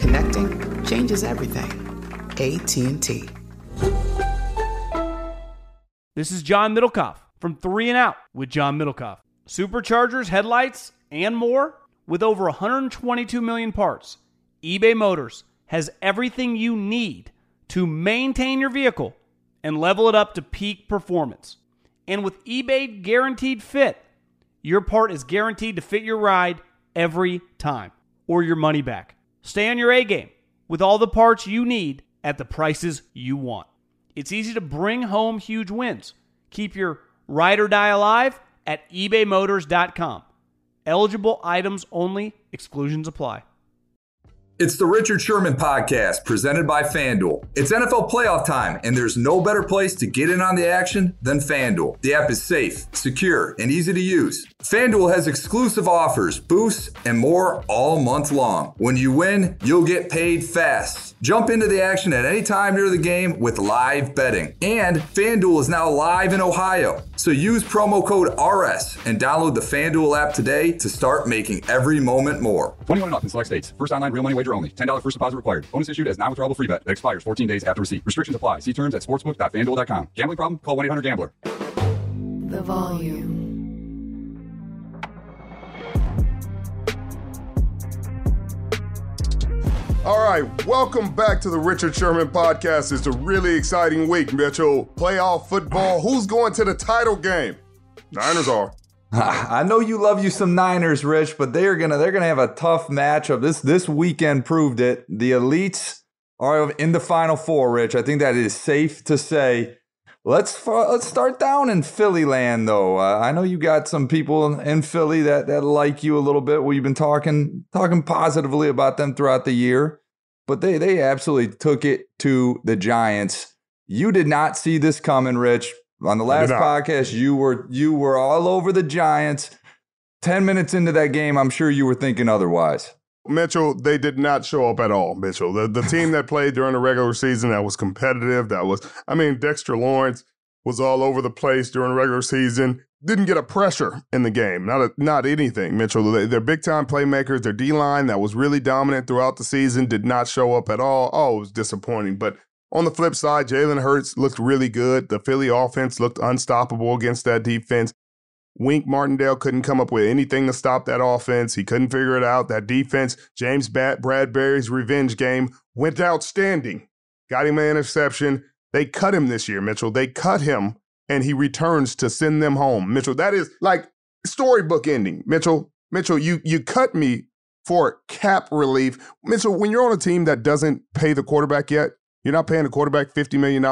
Connecting changes everything. AT&T. This is John Middlekauff from 3 and Out with John Middlekauff. Superchargers, headlights, and more with over 122 million parts. eBay Motors has everything you need to maintain your vehicle and level it up to peak performance. And with eBay Guaranteed Fit, your part is guaranteed to fit your ride every time or your money back. Stay on your A game with all the parts you need at the prices you want. It's easy to bring home huge wins. Keep your ride or die alive at ebaymotors.com. Eligible items only, exclusions apply. It's the Richard Sherman podcast presented by FanDuel. It's NFL playoff time, and there's no better place to get in on the action than FanDuel. The app is safe, secure, and easy to use. FanDuel has exclusive offers, boosts, and more all month long. When you win, you'll get paid fast. Jump into the action at any time during the game with live betting. And FanDuel is now live in Ohio. So use promo code RS and download the FanDuel app today to start making every moment more. 21 and up in select states. First online real money wager only. $10 first deposit required. Bonus issued as non-withdrawable free bet that expires 14 days after receipt. Restrictions apply. See terms at sportsbook.fanduel.com. Gambling problem? Call 1-800-GAMBLER. The volume. All right, welcome back to the Richard Sherman podcast. It's a really exciting week, Mitchell. Playoff football. Who's going to the title game? Niners are. I know you love you some Niners, Rich, but they're gonna they're gonna have a tough matchup. This this weekend proved it. The elites are in the final four, Rich. I think that is safe to say. Let's let's start down in Philly land, though. Uh, I know you got some people in Philly that that like you a little bit. We've been talking talking positively about them throughout the year, but they they absolutely took it to the Giants. You did not see this coming, Rich. On the last podcast, you were you were all over the Giants. Ten minutes into that game, I'm sure you were thinking otherwise. Mitchell, they did not show up at all, Mitchell. The the team that played during the regular season that was competitive, that was I mean, Dexter Lawrence was all over the place during the regular season. Didn't get a pressure in the game. Not a, not anything, Mitchell. They, they're big time playmakers. Their D line that was really dominant throughout the season did not show up at all. Oh, it was disappointing. But on the flip side, Jalen Hurts looked really good. The Philly offense looked unstoppable against that defense. Wink Martindale couldn't come up with anything to stop that offense. He couldn't figure it out. That defense, James Bradberry's revenge game went outstanding. Got him an interception. They cut him this year, Mitchell. They cut him, and he returns to send them home. Mitchell, that is like storybook ending. Mitchell, Mitchell, you you cut me for cap relief. Mitchell, when you're on a team that doesn't pay the quarterback yet, you're not paying the quarterback $50 million.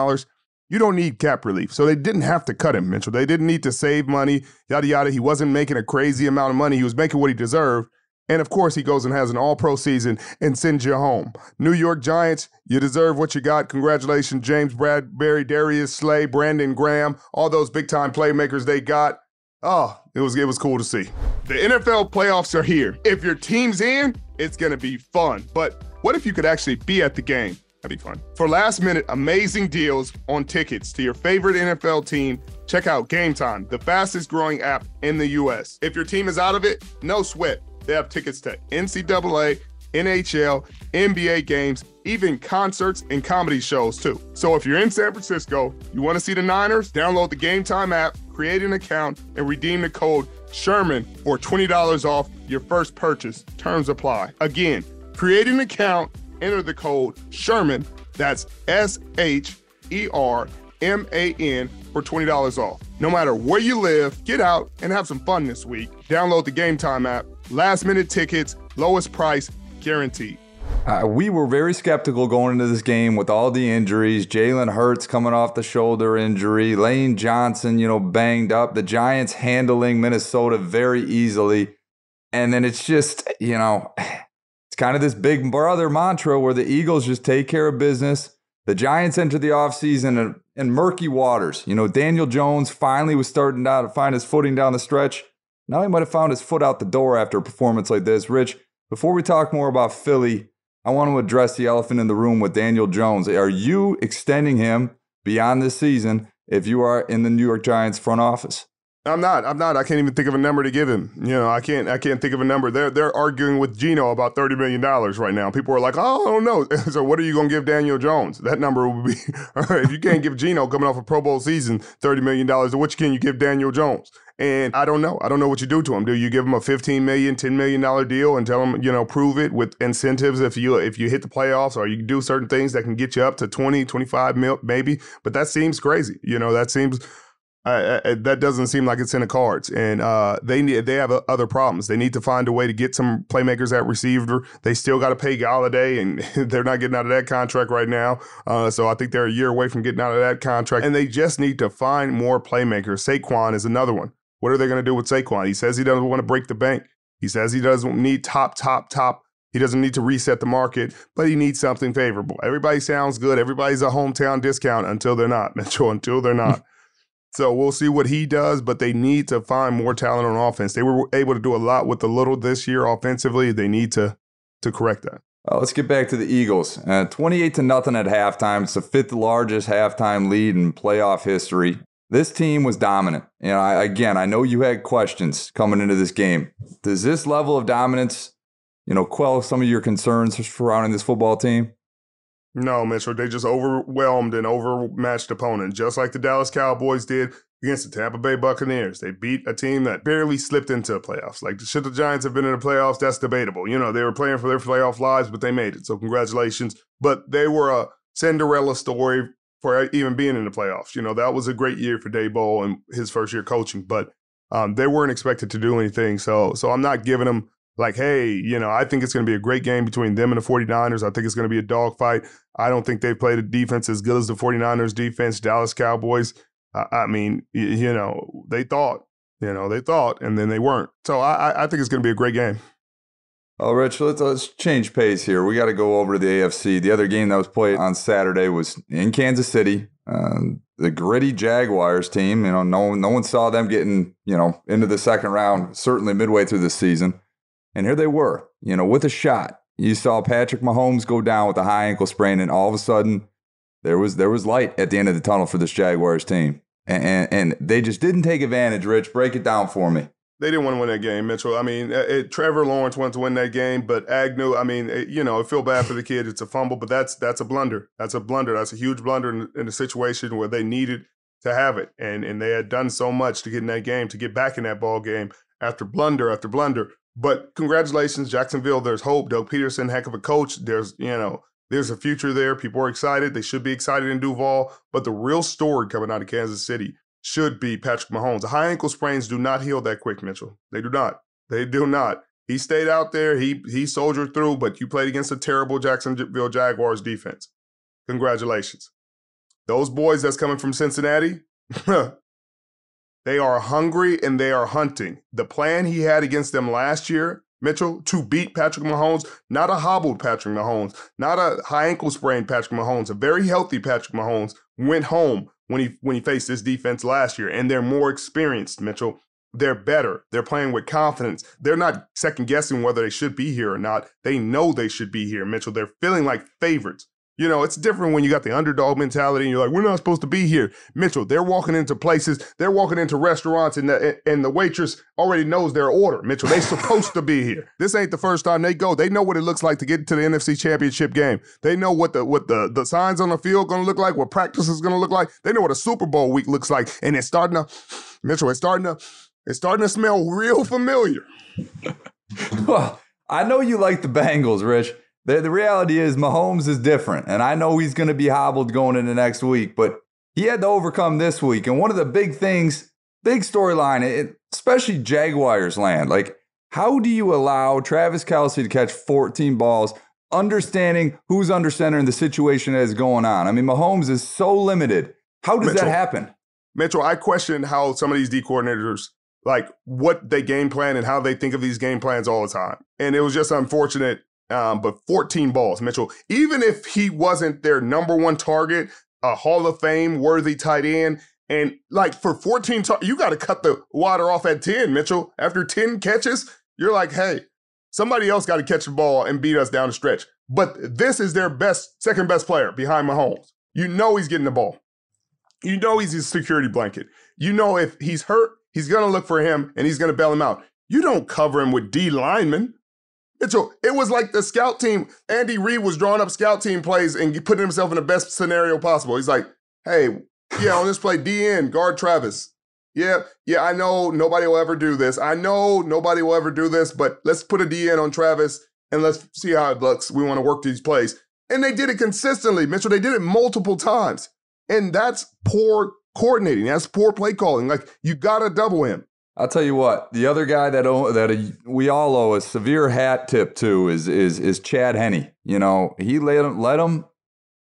You don't need cap relief. So they didn't have to cut him, Mitchell. They didn't need to save money, yada, yada. He wasn't making a crazy amount of money. He was making what he deserved. And of course, he goes and has an all pro season and sends you home. New York Giants, you deserve what you got. Congratulations, James Bradberry, Darius Slay, Brandon Graham, all those big time playmakers they got. Oh, it was it was cool to see. The NFL playoffs are here. If your team's in, it's gonna be fun. But what if you could actually be at the game? That'd be fun. For last minute amazing deals on tickets to your favorite NFL team, check out Game Time, the fastest growing app in the US. If your team is out of it, no sweat. They have tickets to NCAA, NHL, NBA games, even concerts and comedy shows too. So if you're in San Francisco, you want to see the Niners, download the Game Time app, create an account, and redeem the code Sherman for $20 off your first purchase. Terms apply. Again, create an account enter the code Sherman That's S H E R M A N for $20 off. No matter where you live, get out and have some fun this week. Download the Game Time app. Last minute tickets, lowest price guaranteed. Uh, we were very skeptical going into this game with all the injuries. Jalen Hurts coming off the shoulder injury, Lane Johnson, you know, banged up. The Giants handling Minnesota very easily. And then it's just, you know, kind of this big brother mantra where the Eagles just take care of business. The Giants enter the offseason in, in murky waters. You know, Daniel Jones finally was starting to find his footing down the stretch. Now he might have found his foot out the door after a performance like this. Rich, before we talk more about Philly, I want to address the elephant in the room with Daniel Jones. Are you extending him beyond this season if you are in the New York Giants front office? I'm not. I'm not. I can't even think of a number to give him. You know, I can't. I can't think of a number. They're they're arguing with Geno about thirty million dollars right now. People are like, oh, I don't know. so what are you going to give Daniel Jones? That number will be if you can't give Geno coming off a Pro Bowl season thirty million dollars. Which can you give Daniel Jones? And I don't know. I don't know what you do to him. Do you give him a 15 million, 10 million dollar deal and tell him, you know, prove it with incentives if you if you hit the playoffs or you do certain things that can get you up to 20, 25 mil maybe, but that seems crazy. You know, that seems uh, that doesn't seem like it's in the cards, and uh, they need they have uh, other problems. They need to find a way to get some playmakers at receiver. They still got to pay Golladay, and they're not getting out of that contract right now. Uh, so I think they're a year away from getting out of that contract, and they just need to find more playmakers. Saquon is another one. What are they going to do with Saquon? He says he doesn't want to break the bank. He says he doesn't need top, top, top. He doesn't need to reset the market, but he needs something favorable. Everybody sounds good. Everybody's a hometown discount until they're not, Mitchell, until they're not. So we'll see what he does, but they need to find more talent on offense. They were able to do a lot with the little this year offensively. They need to to correct that. Uh, let's get back to the Eagles. Uh, 28 to nothing at halftime. It's the fifth largest halftime lead in playoff history. This team was dominant. You know, I, again, I know you had questions coming into this game. Does this level of dominance, you know, quell some of your concerns surrounding this football team? No, Mitchell. They just overwhelmed and overmatched opponent, just like the Dallas Cowboys did against the Tampa Bay Buccaneers. They beat a team that barely slipped into the playoffs. Like, should the Giants have been in the playoffs? That's debatable. You know, they were playing for their playoff lives, but they made it. So, congratulations. But they were a Cinderella story for even being in the playoffs. You know, that was a great year for Daboll and his first year coaching, but um, they weren't expected to do anything. So, so I'm not giving them like, hey, you know, I think it's going to be a great game between them and the 49ers. I think it's going to be a dogfight. I don't think they've played a defense as good as the 49ers defense, Dallas Cowboys. Uh, I mean, you, you know, they thought, you know, they thought, and then they weren't. So I, I think it's going to be a great game. Oh, Rich, let's, let's change pace here. We got to go over to the AFC. The other game that was played on Saturday was in Kansas City. Um, the gritty Jaguars team, you know, no, no one saw them getting, you know, into the second round, certainly midway through the season. And here they were, you know, with a shot. You saw Patrick Mahomes go down with a high ankle sprain, and all of a sudden, there was there was light at the end of the tunnel for this Jaguars team. And, and, and they just didn't take advantage, Rich. Break it down for me they didn't want to win that game, Mitchell. I mean, uh, it, Trevor Lawrence wanted to win that game, but Agnew. I mean, it, you know, I feel bad for the kid. It's a fumble, but that's that's a blunder. That's a blunder. That's a huge blunder in, in a situation where they needed to have it, and and they had done so much to get in that game, to get back in that ball game after blunder after blunder. But congratulations, Jacksonville. There's hope. Doug Pederson, heck of a coach. There's you know. There's a future there. People are excited. They should be excited in Duval. But the real story coming out of Kansas City should be Patrick Mahomes. The high ankle sprains do not heal that quick, Mitchell. They do not. They do not. He stayed out there. He he soldiered through, but you played against a terrible Jacksonville Jaguars defense. Congratulations. Those boys that's coming from Cincinnati, they are hungry and they are hunting. The plan he had against them last year, Mitchell, to beat Patrick Mahomes, not a hobbled Patrick Mahomes, not a high ankle sprain Patrick Mahomes, a very healthy Patrick Mahomes, went home when he when he faced this defense last year, and they're more experienced, Mitchell. They're better. They're playing with confidence. They're not second guessing whether they should be here or not. They know they should be here, Mitchell. They're feeling like favorites. You know, it's different when you got the underdog mentality and you're like, we're not supposed to be here. Mitchell, they're walking into places, they're walking into restaurants, and the, and the waitress already knows their order. Mitchell, they supposed to be here. This ain't the first time they go. They know what it looks like to get to the NFC Championship game. They know what the what the, the signs on the field going to look like, what practice is going to look like. They know what a Super Bowl week looks like. And it's starting to, Mitchell, it's starting to, it's starting to smell real familiar. well, I know you like the Bengals, Rich. The, the reality is Mahomes is different, and I know he's going to be hobbled going into next week, but he had to overcome this week. And one of the big things, big storyline, especially Jaguars land, like how do you allow Travis Kelce to catch 14 balls, understanding who's under center and the situation that is going on? I mean, Mahomes is so limited. How does Mitchell, that happen? Mitchell, I question how some of these D coordinators like what they game plan and how they think of these game plans all the time. And it was just unfortunate. Um, but 14 balls, Mitchell, even if he wasn't their number one target, a Hall of Fame worthy tight end, and like for 14, tar- you got to cut the water off at 10, Mitchell. After 10 catches, you're like, hey, somebody else got to catch the ball and beat us down the stretch. But this is their best, second best player behind Mahomes. You know he's getting the ball. You know he's his security blanket. You know if he's hurt, he's going to look for him and he's going to bail him out. You don't cover him with D linemen. Mitchell, it was like the scout team. Andy Reid was drawing up scout team plays and putting himself in the best scenario possible. He's like, hey, yeah, on this play, DN, guard Travis. Yeah, yeah, I know nobody will ever do this. I know nobody will ever do this, but let's put a DN on Travis and let's see how it looks. We want to work these plays. And they did it consistently, Mitchell. They did it multiple times. And that's poor coordinating. That's poor play calling. Like you got to double him. I'll tell you what. The other guy that that we all owe a severe hat tip to is is is Chad Henne. You know, he let him let him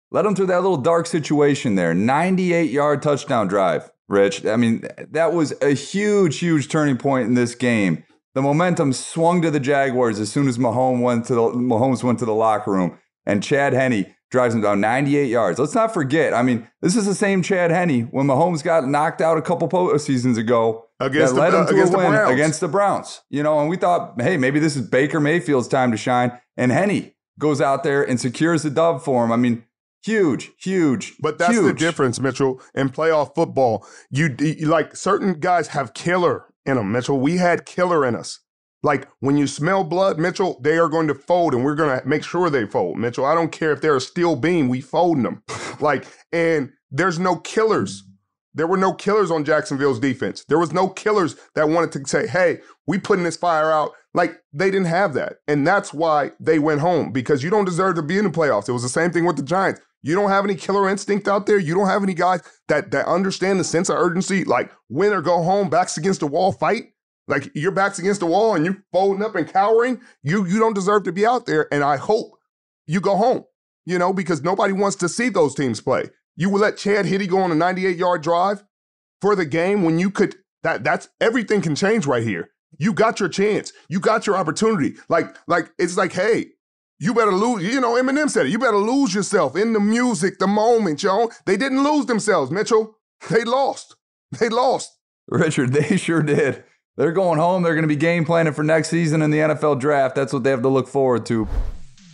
let him through that little dark situation there. 98 yard touchdown drive. Rich, I mean, that was a huge, huge turning point in this game. The momentum swung to the Jaguars as soon as Mahomes went to the Mahomes went to the locker room, and Chad Henne drives him down 98 yards. Let's not forget. I mean, this is the same Chad Henne when Mahomes got knocked out a couple seasons ago against that led the, him to against a win the against the Browns. You know, and we thought, hey, maybe this is Baker Mayfield's time to shine. And Henne goes out there and secures the dub for him. I mean, huge, huge. But that's huge. the difference, Mitchell. In playoff football, you, you like certain guys have killer in them, Mitchell. We had killer in us. Like when you smell blood, Mitchell, they are going to fold, and we're going to make sure they fold, Mitchell. I don't care if they're a steel beam, we folding them. like, and there's no killers. There were no killers on Jacksonville's defense. There was no killers that wanted to say, "Hey, we putting this fire out." Like they didn't have that, and that's why they went home because you don't deserve to be in the playoffs. It was the same thing with the Giants. You don't have any killer instinct out there. You don't have any guys that that understand the sense of urgency, like win or go home, backs against the wall, fight. Like your back's against the wall and you're folding up and cowering, you you don't deserve to be out there. And I hope you go home, you know, because nobody wants to see those teams play. You will let Chad Henne go on a 98 yard drive for the game when you could. That that's everything can change right here. You got your chance. You got your opportunity. Like like it's like hey. You better lose. You know, Eminem said it. You better lose yourself in the music, the moment, yo. They didn't lose themselves, Mitchell. They lost. They lost. Richard, they sure did. They're going home. They're going to be game planning for next season in the NFL draft. That's what they have to look forward to.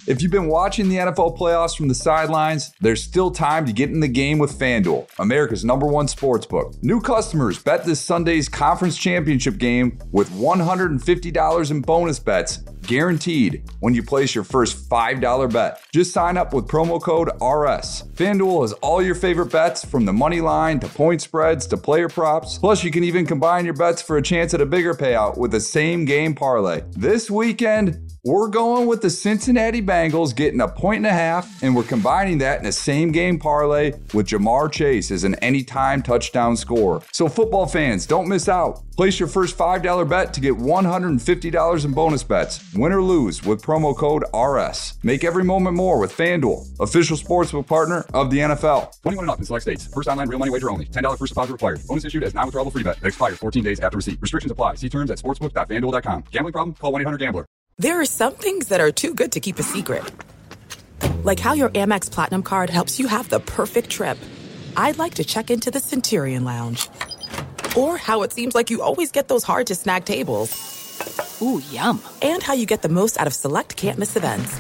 If you've been watching the NFL playoffs from the sidelines, there's still time to get in the game with FanDuel, America's number one sports book. New customers bet this Sunday's conference championship game with $150 in bonus bets guaranteed when you place your first $5 bet. Just sign up with promo code RS. FanDuel has all your favorite bets from the money line to point spreads to player props. Plus, you can even combine your bets for a chance at a bigger payout with the same game parlay. This weekend, we're going with the Cincinnati Bengals getting a point and a half, and we're combining that in a same game parlay with Ja'Marr Chase as an anytime touchdown scorer. So, football fans, don't miss out. Place your first $5 bet to get $150 in bonus bets, win or lose, with promo code RS. Make every moment more with FanDuel, official sportsbook partner of the NFL. 21 and up in select states. First online real money wager only. $10 first deposit required. Bonus issued as non withdrawable free bet that expires 14 days after receipt. Restrictions apply. See terms at sportsbook.fanduel.com. Gambling problem? Call 1 800 Gambler. There are some things that are too good to keep a secret. Like how your Amex Platinum card helps you have the perfect trip. I'd like to check into the Centurion Lounge. Or how it seems like you always get those hard to snag tables. Ooh, yum. And how you get the most out of select can't miss events.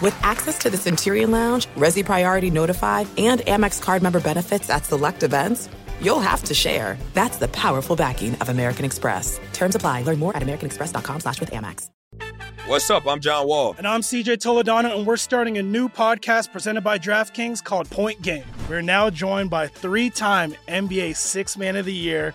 With access to the Centurion Lounge, Resy Priority Notified, and Amex card member benefits at select events, you'll have to share. That's the powerful backing of American Express. Terms apply. Learn more at americanexpress.com slash with Amex. What's up? I'm John Wall. And I'm CJ Toledano, and we're starting a new podcast presented by DraftKings called Point Game. We're now joined by three-time NBA Six Man of the Year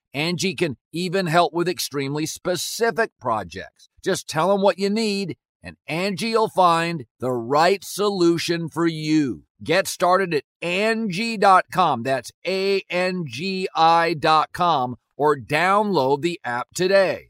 Angie can even help with extremely specific projects. Just tell them what you need and Angie will find the right solution for you. Get started at Angie.com. That's A-N-G-I dot com or download the app today.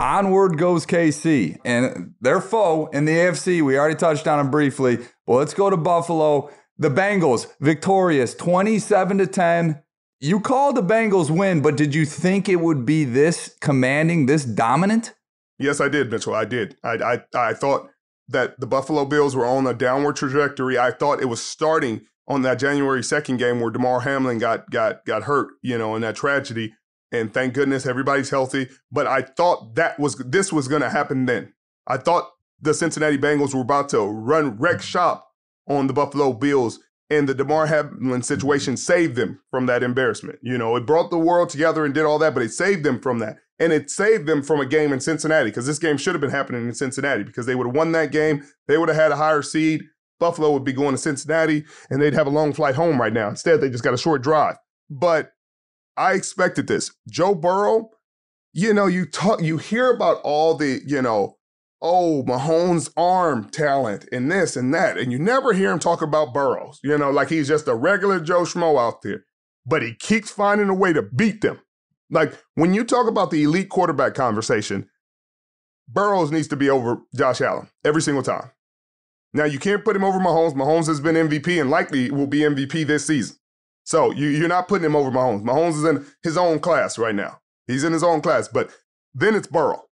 Onward goes KC and their foe in the AFC. We already touched on them briefly, Well, let's go to Buffalo. The Bengals victorious 27 to 10. You called the Bengals win, but did you think it would be this commanding, this dominant? Yes, I did, Mitchell. I did. I, I, I thought that the Buffalo Bills were on a downward trajectory. I thought it was starting on that January 2nd game where Damar Hamlin got got got hurt, you know, in that tragedy. And thank goodness everybody's healthy. But I thought that was this was going to happen then. I thought the Cincinnati Bengals were about to run wreck shop on the Buffalo Bills, and the Damar Hamlin situation saved them from that embarrassment. You know, it brought the world together and did all that, but it saved them from that. And it saved them from a game in Cincinnati because this game should have been happening in Cincinnati because they would have won that game. They would have had a higher seed. Buffalo would be going to Cincinnati and they'd have a long flight home right now. Instead, they just got a short drive. But I expected this. Joe Burrow, you know, you talk, you hear about all the, you know, oh, Mahomes' arm talent and this and that, and you never hear him talk about Burrows. You know, like he's just a regular Joe Schmo out there, but he keeps finding a way to beat them. Like when you talk about the elite quarterback conversation, Burrows needs to be over Josh Allen every single time. Now you can't put him over Mahomes. Mahomes has been MVP and likely will be MVP this season. So you, you're not putting him over Mahomes. Mahomes is in his own class right now. He's in his own class. But then it's Burrow.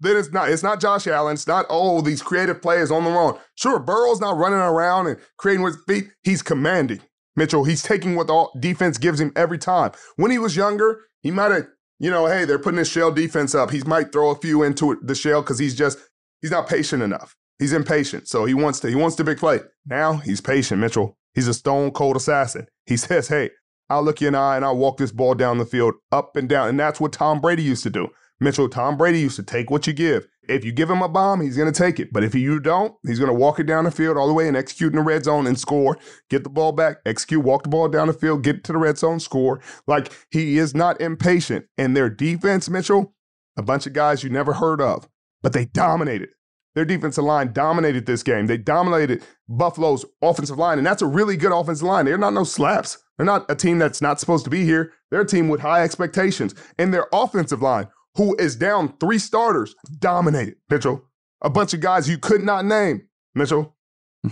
Then it's not. It's not Josh Allen. It's not oh these creative players on their own. Sure, Burrow's not running around and creating with his feet. He's commanding. Mitchell, he's taking what the defense gives him every time. When he was younger, he might have, you know, hey, they're putting his shell defense up. He might throw a few into the shell because he's just he's not patient enough. He's impatient, so he wants to he wants the big play. Now he's patient, Mitchell. He's a stone cold assassin. He says, hey, I'll look you in the eye and I'll walk this ball down the field up and down, and that's what Tom Brady used to do. Mitchell, Tom Brady used to take what you give. If you give him a bomb, he's going to take it. But if you don't, he's going to walk it down the field all the way and execute in the red zone and score. Get the ball back, execute, walk the ball down the field, get to the red zone, score. Like he is not impatient. And their defense, Mitchell, a bunch of guys you never heard of, but they dominated. Their defensive line dominated this game. They dominated Buffalo's offensive line, and that's a really good offensive line. They're not no slaps. They're not a team that's not supposed to be here. They're a team with high expectations. And their offensive line, who is down three starters, dominated, Mitchell. A bunch of guys you could not name, Mitchell.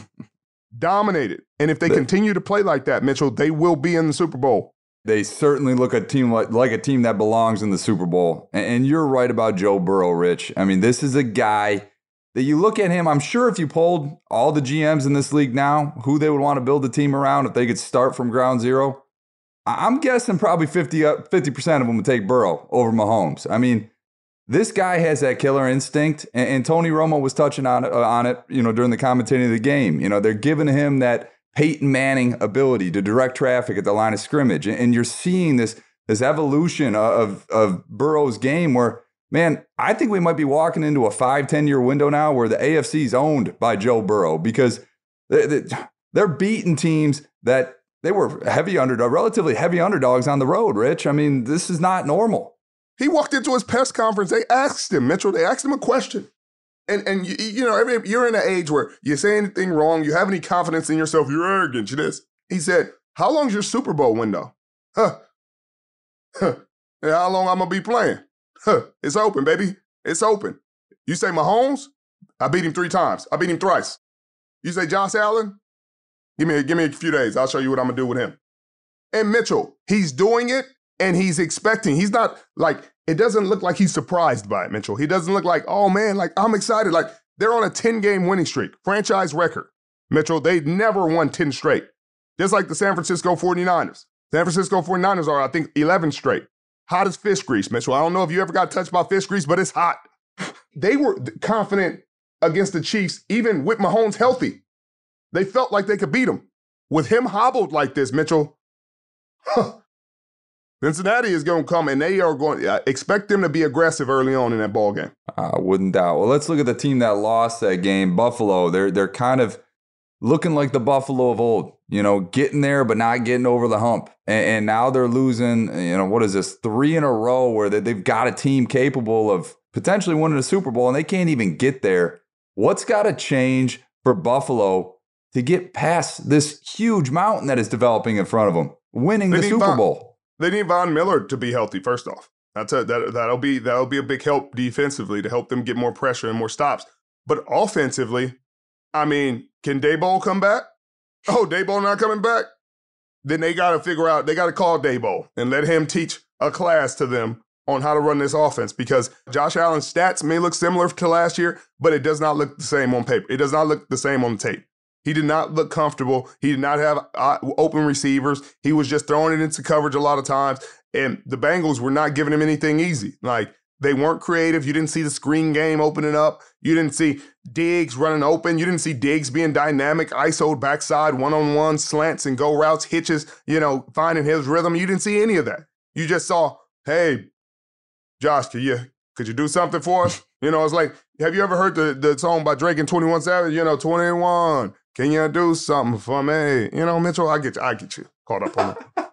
dominated. And if they continue to play like that, Mitchell, they will be in the Super Bowl. They certainly look a team like, like a team that belongs in the Super Bowl. And, and you're right about Joe Burrow, Rich. I mean, this is a guy that you look at him. I'm sure if you polled all the GMs in this league now, who they would want to build a team around if they could start from ground zero, I'm guessing probably 50 percent of them would take Burrow over Mahomes. I mean, this guy has that killer instinct, and, and Tony Romo was touching on uh, on it, you know, during the commentary of the game. You know, they're giving him that Peyton Manning ability to direct traffic at the line of scrimmage, and, and you're seeing this this evolution of of Burrow's game where. Man, I think we might be walking into a five, 10 year window now where the AFC is owned by Joe Burrow because they're beating teams that they were heavy underdog, relatively heavy underdogs on the road, Rich. I mean, this is not normal. He walked into his press conference. They asked him, Mitchell, they asked him a question. And, and you, you know, every, you're in an age where you say anything wrong, you have any confidence in yourself, you're arrogant, you this. He said, How long's your Super Bowl window? Huh. Huh. how long I'm going to be playing? Huh. It's open, baby. It's open. You say Mahomes? I beat him three times. I beat him thrice. You say Josh Allen? Give me, give me a few days. I'll show you what I'm to do with him. And Mitchell, he's doing it and he's expecting. He's not like, it doesn't look like he's surprised by it, Mitchell. He doesn't look like, oh man, like I'm excited. Like they're on a 10 game winning streak, franchise record. Mitchell, they never won 10 straight. Just like the San Francisco 49ers. San Francisco 49ers are, I think, 11 straight. Hot as fish grease, Mitchell. I don't know if you ever got touched by fish grease, but it's hot. They were confident against the Chiefs, even with Mahomes healthy. They felt like they could beat him. With him hobbled like this, Mitchell, Cincinnati is going to come, and they are going to uh, expect them to be aggressive early on in that ball game. I wouldn't doubt. Well, let's look at the team that lost that game, Buffalo. They're they're kind of looking like the Buffalo of old. You know, getting there but not getting over the hump, and, and now they're losing. You know, what is this? Three in a row where they, they've got a team capable of potentially winning a Super Bowl, and they can't even get there. What's got to change for Buffalo to get past this huge mountain that is developing in front of them, winning they the Super Von, Bowl. They need Von Miller to be healthy first off. That's a, that that'll be that'll be a big help defensively to help them get more pressure and more stops. But offensively, I mean, can Daboll come back? Oh, Daboll not coming back? Then they got to figure out. They got to call Daboll and let him teach a class to them on how to run this offense because Josh Allen's stats may look similar to last year, but it does not look the same on paper. It does not look the same on the tape. He did not look comfortable. He did not have uh, open receivers. He was just throwing it into coverage a lot of times. And the Bengals were not giving him anything easy. Like they weren't creative. You didn't see the screen game opening up. You didn't see Diggs running open. You didn't see Diggs being dynamic, ISO backside, one on one, slants and go routes, hitches, you know, finding his rhythm. You didn't see any of that. You just saw, hey, Josh, could you could you do something for us? You know, it's like, have you ever heard the, the song by Drake and 21 Savage? You know, 21, can you do something for me? You know, Mitchell, I get you. I get you caught up on it.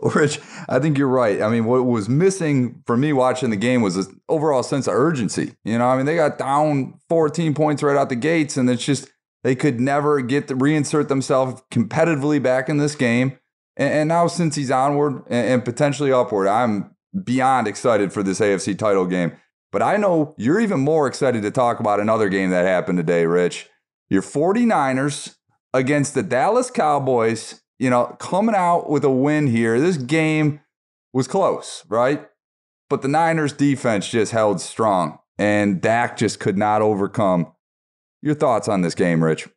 Rich, I think you're right. I mean, what was missing for me watching the game was an overall sense of urgency. You know, I mean, they got down 14 points right out the gates, and it's just they could never get to reinsert themselves competitively back in this game. And, and now, since he's onward and, and potentially upward, I'm beyond excited for this AFC title game. But I know you're even more excited to talk about another game that happened today, Rich your 49ers against the Dallas Cowboys, you know, coming out with a win here. This game was close, right? But the Niners defense just held strong and Dak just could not overcome. Your thoughts on this game, Rich?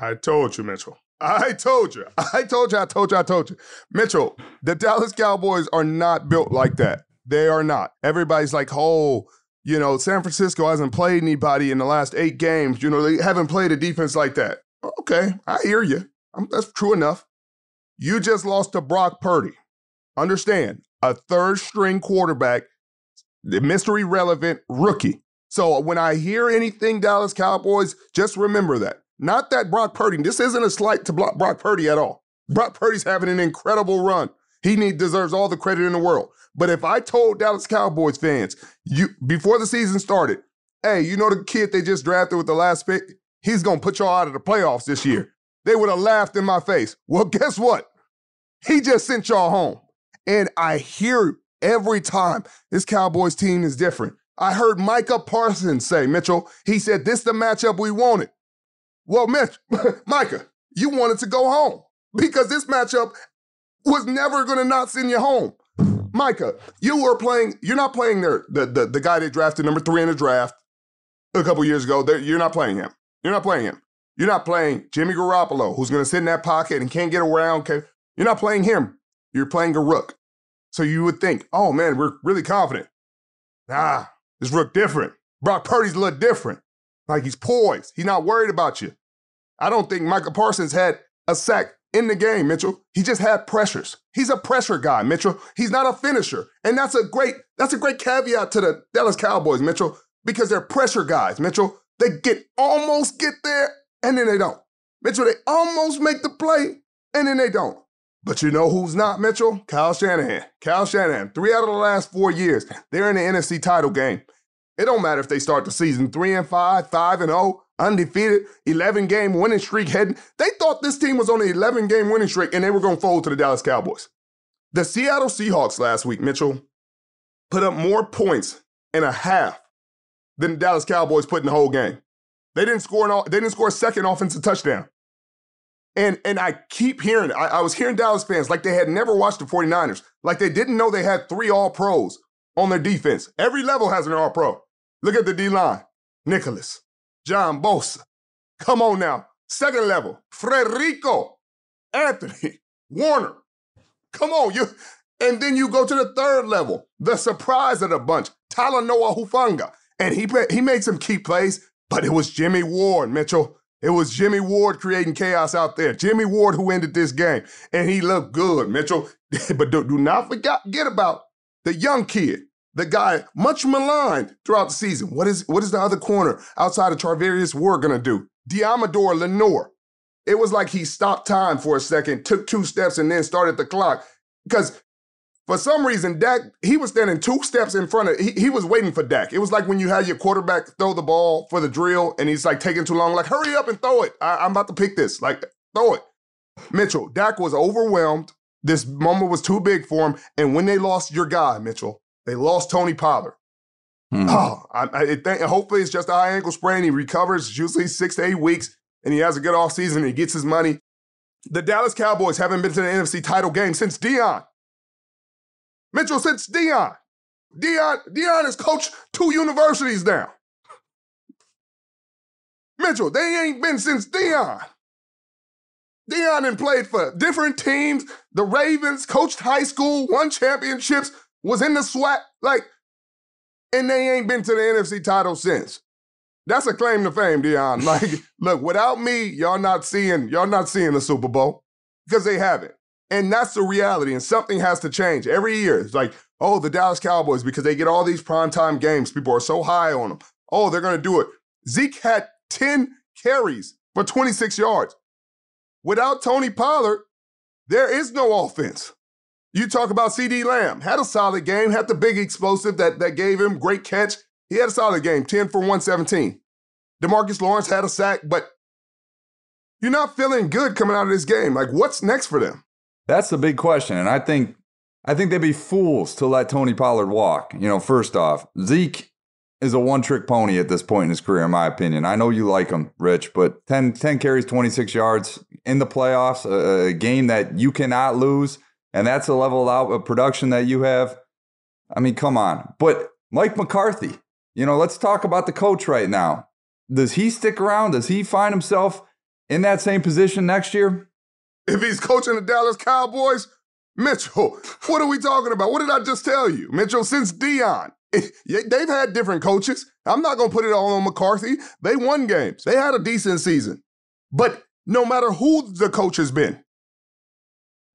I told you, Mitchell. I told you. I told you. I told you. I told you. Mitchell, the Dallas Cowboys are not built like that. They are not. Everybody's like, oh, you know, San Francisco hasn't played anybody in the last eight games. You know, they haven't played a defense like that. Okay, I hear you. I'm, that's true enough. You just lost to Brock Purdy. Understand, a third string quarterback, the Mr. Irrelevant rookie. So when I hear anything Dallas Cowboys, just remember that. Not that Brock Purdy, this isn't a slight to Brock Purdy at all. Brock Purdy's having an incredible run. He need, deserves all the credit in the world. But if I told Dallas Cowboys fans you before the season started, hey, you know the kid they just drafted with the last pick, he's gonna put y'all out of the playoffs this year. They would have laughed in my face. Well, guess what? He just sent y'all home. And I hear every time this Cowboys team is different. I heard Micah Parsons say, Mitchell, he said, this the matchup we wanted. Well, Mitch, Micah, you wanted to go home because this matchup was never going to not send you home. Micah, you were playing. You're not playing there. The, the the guy they drafted number three in the draft a couple years ago. You're not playing him. You're not playing him. You're not playing Jimmy Garoppolo, who's going to sit in that pocket and can't get around. You're not playing him. You're playing a rook. So you would think, oh man, we're really confident. Nah, this rook different. Brock Purdy's a little different. Like he's poised. He's not worried about you. I don't think Micah Parsons had a sack in the game, Mitchell. He just had pressures. He's a pressure guy, Mitchell. He's not a finisher. And that's a great that's a great caveat to the Dallas Cowboys, Mitchell, because they're pressure guys, Mitchell. They get almost get there and then they don't. Mitchell, they almost make the play and then they don't. But you know who's not, Mitchell? Kyle Shanahan. Kyle Shanahan. Three out of the last four years, they're in the NFC title game. It don't matter if they start the season three and five, five and oh, undefeated, 11 game winning streak heading. They thought this team was on an 11 game winning streak and they were going to fold to the Dallas Cowboys. The Seattle Seahawks last week, Mitchell, put up more points in a half than the Dallas Cowboys put in the whole game. They didn't score an, they didn't score a second offensive touchdown. And and I keep hearing, I, I was hearing Dallas fans like they had never watched the 49ers, like they didn't know they had three all pros on their defense. Every level has an all pro. Look at the D line. Nicholas, John Bosa. Come on now. Second level, Frederico, Anthony, Warner. Come on, you. And then you go to the third level, the surprise of the bunch, Talanoa Hufanga. And he, he made some key plays, but it was Jimmy Ward, Mitchell. It was Jimmy Ward creating chaos out there. Jimmy Ward who ended this game. And he looked good, Mitchell. but do, do not forget, forget about the young kid, the guy much maligned throughout the season. What is what is the other corner outside of Charvarius Ward gonna do? Deommodore Lenoir. It was like he stopped time for a second, took two steps, and then started the clock. Because for some reason, Dak, he was standing two steps in front of, he, he was waiting for Dak. It was like when you had your quarterback throw the ball for the drill and he's like taking too long, like, hurry up and throw it. I, I'm about to pick this. Like, throw it. Mitchell, Dak was overwhelmed. This moment was too big for him. And when they lost your guy, Mitchell, they lost Tony Pollard. Mm-hmm. Oh, I, I think, hopefully it's just a high ankle sprain. He recovers it's usually six to eight weeks and he has a good offseason and he gets his money. The Dallas Cowboys haven't been to the NFC title game since Deion. Mitchell since Deion. Dion, Deion has coached two universities now. Mitchell, they ain't been since Deion. Deion and played for different teams. The Ravens coached high school, won championships, was in the sweat, like, and they ain't been to the NFC title since. That's a claim to fame, Deion. Like, look, without me, y'all not seeing, y'all not seeing the Super Bowl because they haven't. And that's the reality. And something has to change every year. It's like, oh, the Dallas Cowboys, because they get all these primetime games. People are so high on them. Oh, they're going to do it. Zeke had 10 carries for 26 yards. Without Tony Pollard, there is no offense. You talk about CeeDee Lamb, had a solid game, had the big explosive that, that gave him great catch. He had a solid game, 10 for 117. Demarcus Lawrence had a sack, but you're not feeling good coming out of this game. Like, what's next for them? That's the big question. And I think I think they'd be fools to let Tony Pollard walk. You know, first off, Zeke is a one trick pony at this point in his career, in my opinion. I know you like him, Rich, but 10, 10 carries, 26 yards in the playoffs, a, a, game that you cannot lose, and that's a level of production that you have. I mean, come on. But Mike McCarthy, you know, let's talk about the coach right now. Does he stick around? Does he find himself in that same position next year? if he's coaching the Dallas Cowboys, Mitchell, what are we talking about? What did I just tell you? Mitchell, since Deion, they've had different coaches. I'm not going to put it all on McCarthy. They won games, they had a decent season. But no matter who the coach has been,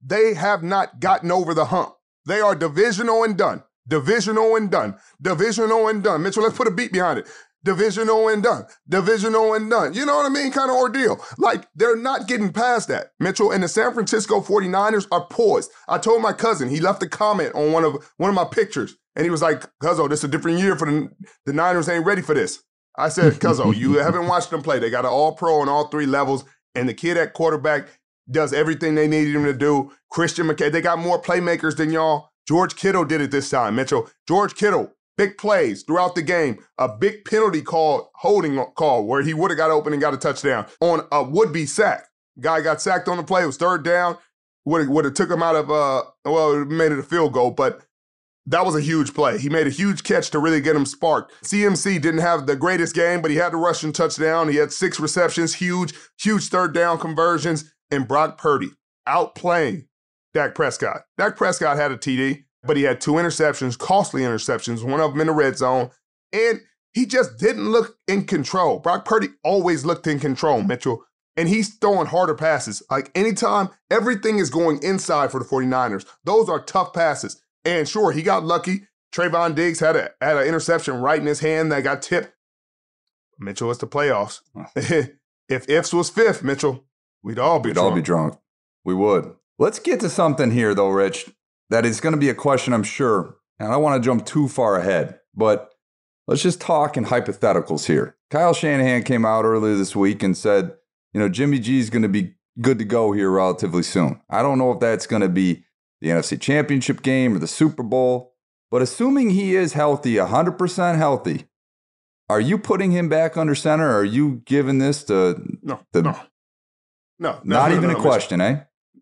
they have not gotten over the hump. They are divisional and done. Divisional and done. Divisional and done. Mitchell, let's put a beat behind it divisional and done, divisional and done. You know what I mean? Kind of ordeal. Like they're not getting past that. Mitchell and the San Francisco 49ers are poised. I told my cousin, he left a comment on one of one of my pictures, and he was like, Cuzzo, this is a different year for the, the Niners ain't ready for this. I said, Cuzzo, you haven't watched them play. They got an all pro on all three levels, and the kid at quarterback does everything they needed him to do. Christian McCaffrey, they got more playmakers than y'all. George Kittle did it this time, Mitchell. George Kittle big plays throughout the game, a big penalty call, holding call, where he would have got open and got a touchdown on a would be sack. Guy got sacked on the play, it was third down, would have, would have took him out of, uh, well, made it a field goal, but that was a huge play. He made a huge catch to really get him sparked. CMC didn't have the greatest game, but he had the rushing touchdown. He had six receptions, huge, huge third down conversions. And Brock Purdy outplaying Dak Prescott. Dak Prescott had a TD, but he had two interceptions, costly interceptions, one of them in the red zone. And he just didn't look in control. Brock Purdy always looked in control, Mitchell. And he's throwing harder passes. Like anytime, everything is going inside for the 49ers. Those are tough passes. And sure, he got lucky. Trevon Diggs had a had an interception right in his hand that got tipped. Mitchell, it's the playoffs. if ifs was fifth, Mitchell, we'd all be We'd drunk. all be drunk. We would. Let's get to something here, though, Rich. That is going to be a question, I'm sure. And I don't want to jump too far ahead, but let's just talk in hypotheticals here. Kyle Shanahan came out earlier this week and said, you know, Jimmy G is going to be good to go here relatively soon. I don't know if that's going to be the NFC Championship game or the Super Bowl, but assuming he is healthy, 100% healthy, are you putting him back under center or are you giving this to No, the no. No, no, not no, even no, a question, eh?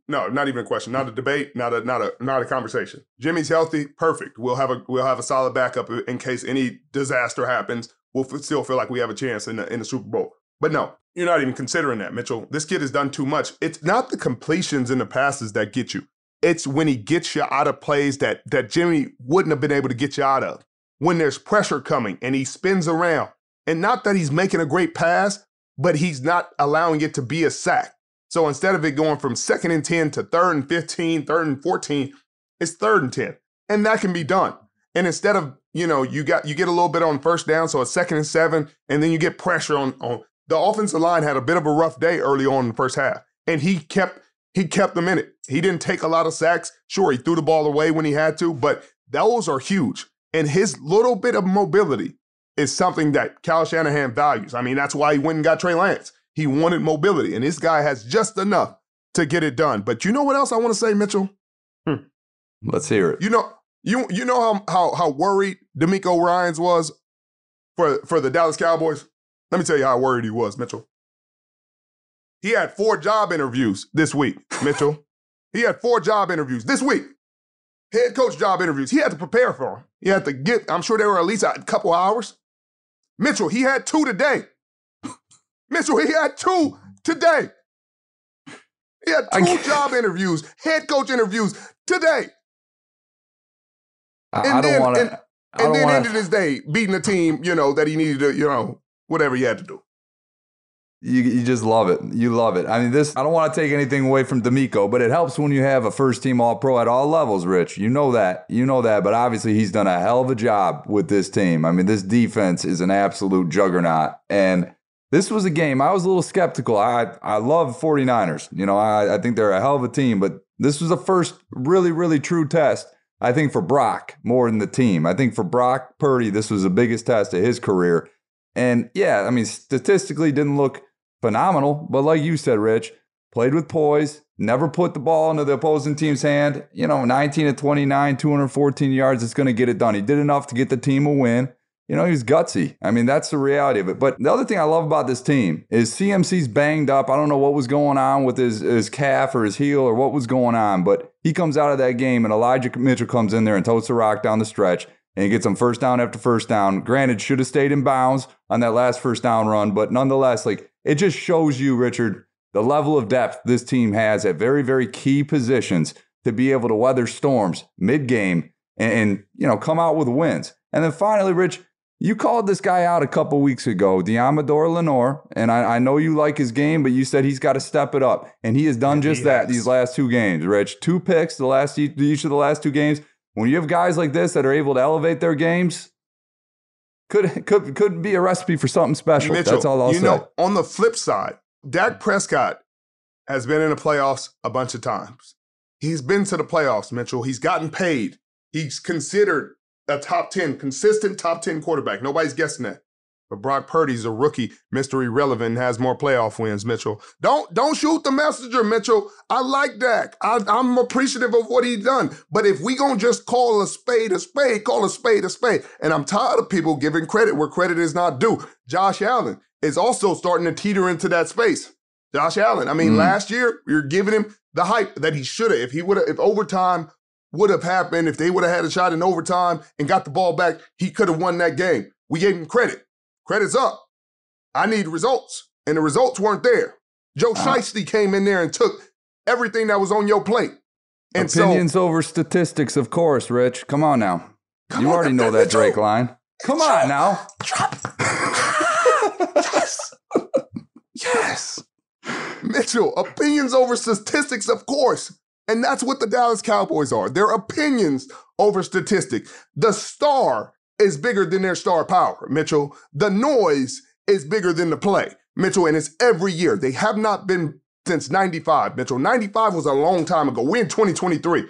No, not even a question. Not a debate. Not a not a not a conversation. Jimmy's healthy. Perfect. We'll have a we'll have a solid backup in case any disaster happens. We'll f- still feel like we have a chance in the in the Super Bowl. But no, you're not even considering that, Mitchell. This kid has done too much. It's not the completions and the passes that get you. It's when he gets you out of plays that that Jimmy wouldn't have been able to get you out of. When there's pressure coming and he spins around, and not that he's making a great pass, but he's not allowing it to be a sack. So instead of it going from second and 10 to third and 15, third and 14, it's third and 10. And that can be done. And instead of, you know, you got you get a little bit on first down, so it's second and seven, and then you get pressure on on the offensive line had a bit of a rough day early on in the first half. And he kept he kept them in it. He didn't take a lot of sacks. Sure, he threw the ball away when he had to, but those are huge. And his little bit of mobility is something that Kyle Shanahan values. I mean, that's why he went and got Trey Lance. He wanted mobility, and this guy has just enough to get it done. But you know what else I want to say, Mitchell? Hmm. Let's hear it. You know, you you know how how how worried DeMeco Ryans was for for the Dallas Cowboys. Let me tell you how worried he was, Mitchell. He had four job interviews this week, Mitchell. he had four job interviews this week. Head coach job interviews. He had to prepare for them. He had to get. I'm sure they were at least a couple hours. Mitchell, he had two today. Mitchell, he had two today. He had two job interviews, head coach interviews today. I, And I don't then- wanna, And then wanna, ended his day beating the team, you know, that he needed to, you know, whatever he had to do. You, you just love it. You love it. I mean, this, I don't want to take anything away from DeMeco, but it helps when you have a first team All Pro at all levels, Rich. You know that. You know that. But obviously, he's done a hell of a job with this team. I mean, this defense is an absolute juggernaut. And this was a game I was a little skeptical. I, I love 49ers. You know, I, I think they're a hell of a team, but this was the first really, really true test. I think for Brock more than the team. I think for Brock Purdy, this was the biggest test of his career. And yeah, I mean, statistically didn't look phenomenal, but like you said, Rich, played with poise, never put the ball into the opposing team's hand. You know, 19 to 29, 214 yards, it's going to get it done. He did enough to get the team a win. You know, he was gutsy. I mean, that's the reality of it. But the other thing I love about this team is CMC's banged up. I don't know what was going on with his, his calf or his heel or what was going on, but he comes out of that game and Elijah Mitchell comes in there and totes the rock down the stretch and he gets him first down after first down. Granted, should have stayed in bounds on that last first down run, but nonetheless, like it just shows you, Richard, the level of depth this team has at very, very key positions to be able to weather storms mid game and, and, you know come out with wins. And then finally, Rich, you called this guy out a couple weeks ago, Deommodore Lenoir, and I, I know you like his game, but you said he's got to step it up, and he has done just that these last two games. Rich, two picks the last each each of the last two games. When you have guys like this that are able to elevate their games, could could could be a recipe for something special. Mitchell, That's all I'll you say. know, on the flip side, Dak Prescott has been in the playoffs a bunch of times. He's been to the playoffs, Mitchell. He's gotten paid. He's considered a top 10, consistent top 10 quarterback. Nobody's guessing that. But Brock Purdy's a rookie. Irrelevant, and has more playoff wins, Mitchell. Don't don't shoot the messenger, Mitchell. I like Dak. I, I'm appreciative of what he's done. But if we gonna just call a spade a spade, call a spade a spade. And I'm tired of people giving credit where credit is not due. Josh Allen is also starting to teeter into that space. Josh Allen. I mean, Mm. last year we were giving him the hype that he should have. If he would have, if overtime would have happened if they would have had a shot in overtime and got the ball back, he could have won that game. We gave him credit. Credit's up. I need results. And the results weren't there. Joe uh, came in there and took everything that was on your plate. And Opinions so, over statistics, of course, Rich. Come on now. you on, already know that Drake line. Come on now. Drop. yes. yes. Mitchell, opinions over statistics, of course. And that's what the Dallas Cowboys are. Their opinions over statistics. The star is bigger than their star power, Mitchell. The noise is bigger than the play, Mitchell. And it's every year. They have not been since 95, Mitchell. 95 was a long time ago. We're in 2023.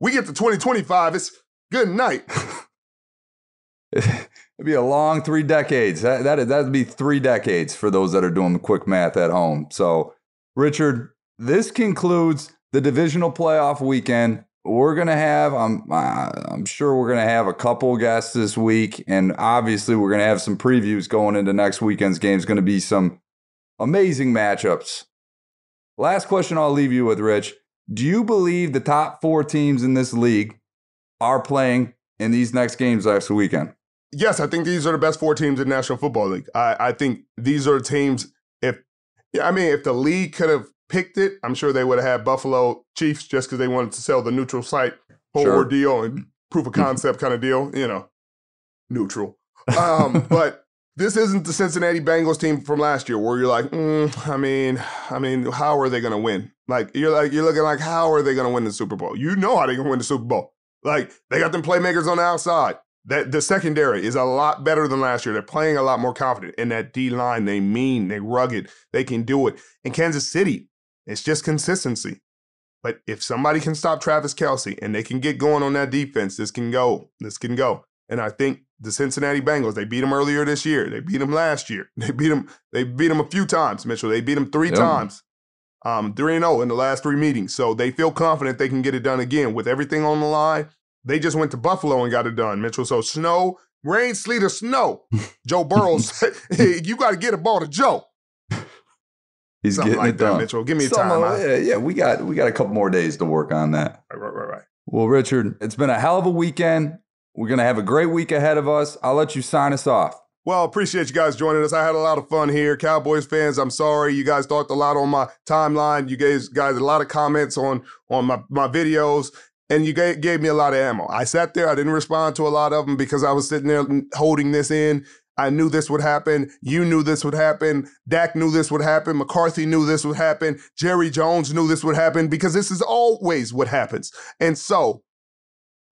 We get to 2025, it's good night. It'd be a long three decades. That, that, that'd be three decades for those that are doing the quick math at home. So, Richard, this concludes the divisional playoff weekend. We're gonna have, I'm, I'm sure we're gonna have a couple guests this week, and obviously we're gonna have some previews going into next weekend's games. Going to be some amazing matchups. Last question I'll leave you with, Rich. Do you believe the top four teams in this league are playing in these next games next weekend? Yes, I think these are the best four teams in National Football League. I, I think these are teams. If I mean, if the league could have picked it, I'm sure they would have had Buffalo Chiefs just because they wanted to sell the neutral site whole sure. ordeal and proof of concept kind of deal. You know, neutral. Um, but this isn't the Cincinnati Bengals team from last year where you're like, mm, I mean, I mean, how are they going to win? Like you're like you're looking like, how are they going to win the Super Bowl? You know how they can win the Super Bowl. Like they got them playmakers on the outside. That the secondary is a lot better than last year. They're playing a lot more confident. in that D line, they mean, they rugged, they can do it. In Kansas City, it's just consistency. But if somebody can stop Travis Kelce and they can get going on that defense, this can go. This can go. And I think the Cincinnati Bengals, they beat them earlier this year. They beat them last year. They beat them, they beat them a few times, Mitchell. They beat them three yep. times. Um, 3 0 in the last three meetings. So they feel confident they can get it done again. With everything on the line, they just went to Buffalo and got it done, Mitchell. So snow, rain, sleet, or snow. Joe Burrows, hey, you got to get a ball to Joe. He's Something getting like it done. Mitchell. Give me time. yeah, yeah, we got we got a couple more days to work on that. Right, right, right, right. Well, Richard, it's been a hell of a weekend. We're gonna have a great week ahead of us. I'll let you sign us off. Well, appreciate you guys joining us. I had a lot of fun here. Cowboys fans, I'm sorry. You guys talked a lot on my timeline. You guys guys a lot of comments on on my, my videos and you gave, gave me a lot of ammo. I sat there, I didn't respond to a lot of them because I was sitting there holding this in. I knew this would happen. You knew this would happen. Dak knew this would happen. McCarthy knew this would happen. Jerry Jones knew this would happen because this is always what happens. And so,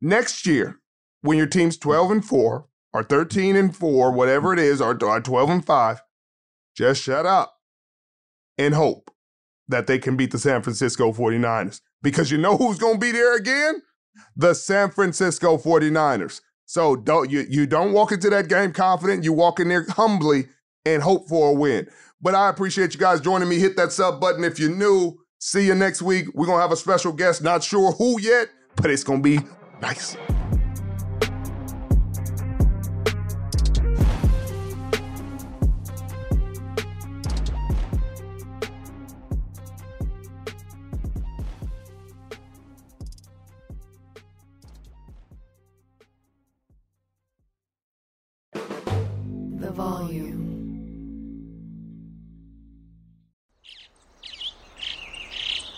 next year, when your team's 12 and 4 or 13 and 4, whatever it is, or, or 12 and 5, just shut up and hope that they can beat the San Francisco 49ers. Because you know who's going to be there again? The San Francisco 49ers. So don't you you don't walk into that game confident. You walk in there humbly and hope for a win. But I appreciate you guys joining me. Hit that sub button if you're new. See you next week. We're gonna have a special guest. Not sure who yet, but it's gonna be nice.